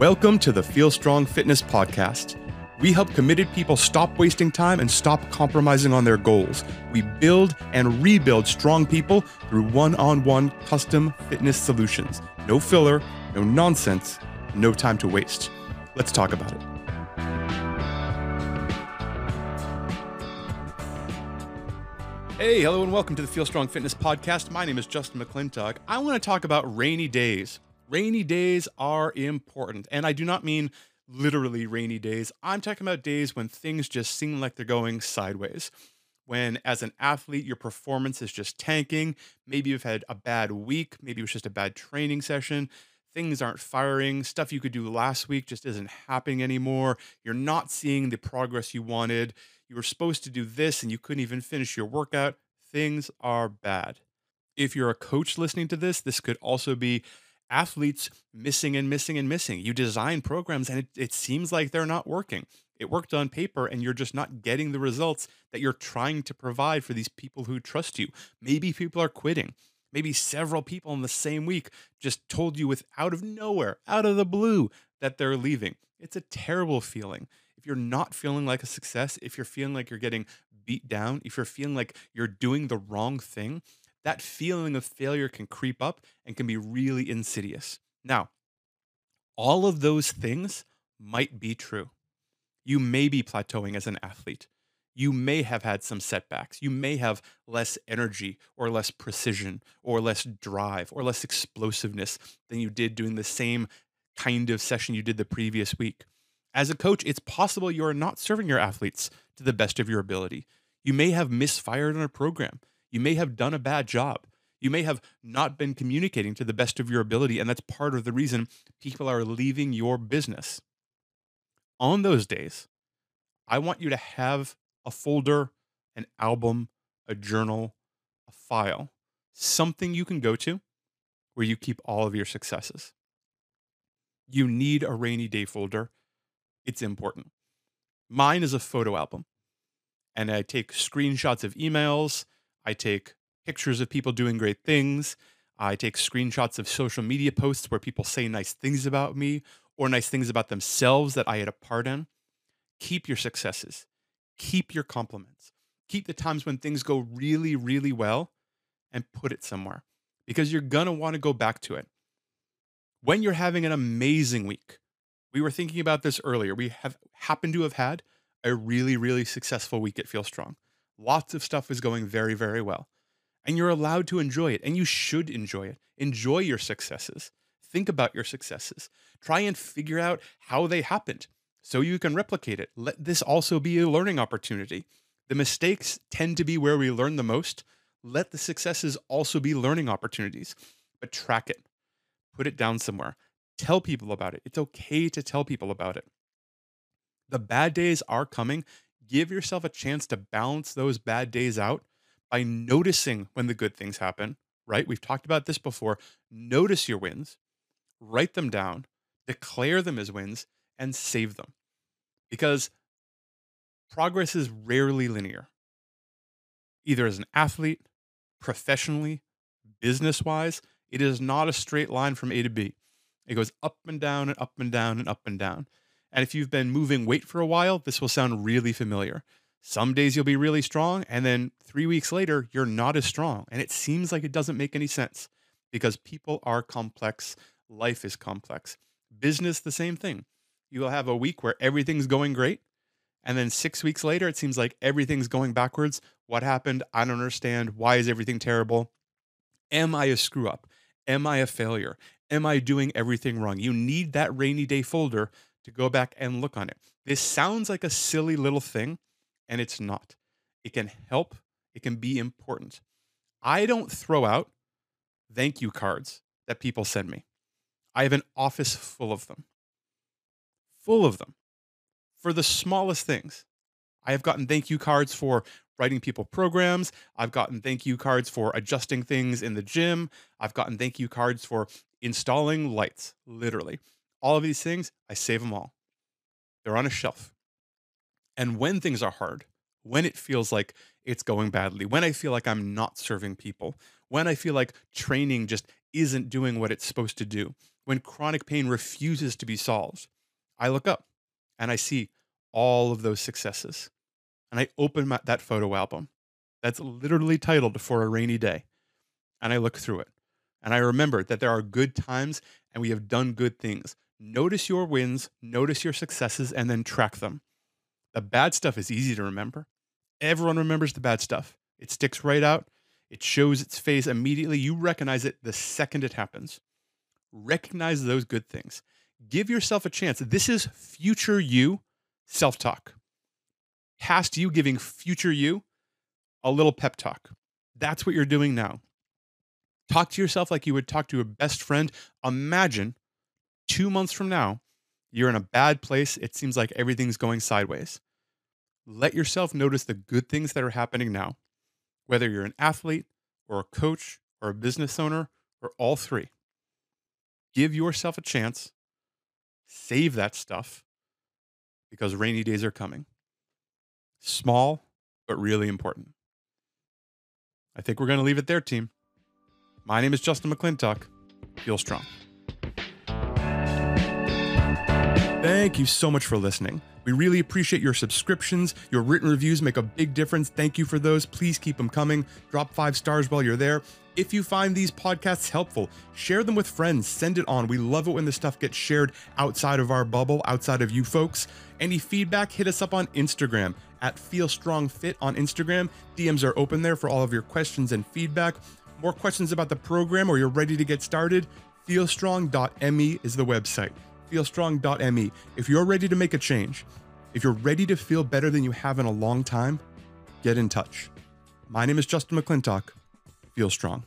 Welcome to the Feel Strong Fitness Podcast. We help committed people stop wasting time and stop compromising on their goals. We build and rebuild strong people through one on one custom fitness solutions. No filler, no nonsense, no time to waste. Let's talk about it. Hey, hello, and welcome to the Feel Strong Fitness Podcast. My name is Justin McClintock. I want to talk about rainy days. Rainy days are important, and I do not mean literally rainy days. I'm talking about days when things just seem like they're going sideways. When, as an athlete, your performance is just tanking. Maybe you've had a bad week. Maybe it was just a bad training session. Things aren't firing. Stuff you could do last week just isn't happening anymore. You're not seeing the progress you wanted. You were supposed to do this and you couldn't even finish your workout. Things are bad. If you're a coach listening to this, this could also be athletes missing and missing and missing. You design programs and it, it seems like they're not working. It worked on paper and you're just not getting the results that you're trying to provide for these people who trust you. Maybe people are quitting. Maybe several people in the same week just told you with out of nowhere, out of the blue, that they're leaving. It's a terrible feeling. If you're not feeling like a success, if you're feeling like you're getting beat down, if you're feeling like you're doing the wrong thing, that feeling of failure can creep up and can be really insidious. Now, all of those things might be true. You may be plateauing as an athlete. You may have had some setbacks. You may have less energy or less precision or less drive or less explosiveness than you did doing the same kind of session you did the previous week. As a coach, it's possible you are not serving your athletes to the best of your ability. You may have misfired on a program. You may have done a bad job. You may have not been communicating to the best of your ability, and that's part of the reason people are leaving your business. On those days, I want you to have a folder, an album, a journal, a file, something you can go to where you keep all of your successes. You need a rainy day folder. It's important. Mine is a photo album, and I take screenshots of emails I take pictures of people doing great things. I take screenshots of social media posts where people say nice things about me or nice things about themselves that I had a part in. Keep your successes, keep your compliments, keep the times when things go really, really well and put it somewhere because you're going to want to go back to it. When you're having an amazing week, we were thinking about this earlier. We have happened to have had a really, really successful week at Feel Strong. Lots of stuff is going very, very well. And you're allowed to enjoy it, and you should enjoy it. Enjoy your successes. Think about your successes. Try and figure out how they happened so you can replicate it. Let this also be a learning opportunity. The mistakes tend to be where we learn the most. Let the successes also be learning opportunities, but track it, put it down somewhere, tell people about it. It's okay to tell people about it. The bad days are coming give yourself a chance to balance those bad days out by noticing when the good things happen, right? We've talked about this before. Notice your wins, write them down, declare them as wins, and save them. Because progress is rarely linear, either as an athlete, professionally, business wise. It is not a straight line from A to B. It goes up and down and up and down and up and down. And if you've been moving weight for a while, this will sound really familiar. Some days you'll be really strong, and then three weeks later, you're not as strong. And it seems like it doesn't make any sense because people are complex, life is complex. Business, the same thing. You'll have a week where everything's going great. And then six weeks later, it seems like everything's going backwards. What happened? I don't understand. Why is everything terrible? Am I a screw up? Am I a failure? Am I doing everything wrong? You need that rainy day folder to go back and look on it. This sounds like a silly little thing, and it's not. It can help, it can be important. I don't throw out thank you cards that people send me. I have an office full of them, full of them for the smallest things. I have gotten thank you cards for writing people programs. I've gotten thank you cards for adjusting things in the gym. I've gotten thank you cards for installing lights, literally all of these things, I save them all. They're on a shelf. And when things are hard, when it feels like it's going badly, when I feel like I'm not serving people, when I feel like training just isn't doing what it's supposed to do, when chronic pain refuses to be solved, I look up and I see all of those successes. And I open my, that photo album that's literally titled For a Rainy Day. And I look through it. And I remember that there are good times and we have done good things. Notice your wins, notice your successes, and then track them. The bad stuff is easy to remember. Everyone remembers the bad stuff. It sticks right out. It shows its face immediately. You recognize it the second it happens. Recognize those good things. Give yourself a chance. This is future you self talk. Past you giving future you a little pep talk. That's what you're doing now. Talk to yourself like you would talk to a best friend. Imagine two months from now, you're in a bad place. It seems like everything's going sideways. Let yourself notice the good things that are happening now, whether you're an athlete or a coach or a business owner or all three. Give yourself a chance. Save that stuff because rainy days are coming. Small, but really important. I think we're going to leave it there, team. My name is Justin McClintock. Feel strong. Thank you so much for listening. We really appreciate your subscriptions. Your written reviews make a big difference. Thank you for those. Please keep them coming. Drop five stars while you're there. If you find these podcasts helpful, share them with friends. Send it on. We love it when this stuff gets shared outside of our bubble, outside of you folks. Any feedback, hit us up on Instagram at FeelStrongFit on Instagram. DMs are open there for all of your questions and feedback. More questions about the program or you're ready to get started? Feelstrong.me is the website. Feelstrong.me. If you're ready to make a change, if you're ready to feel better than you have in a long time, get in touch. My name is Justin McClintock. Feel strong.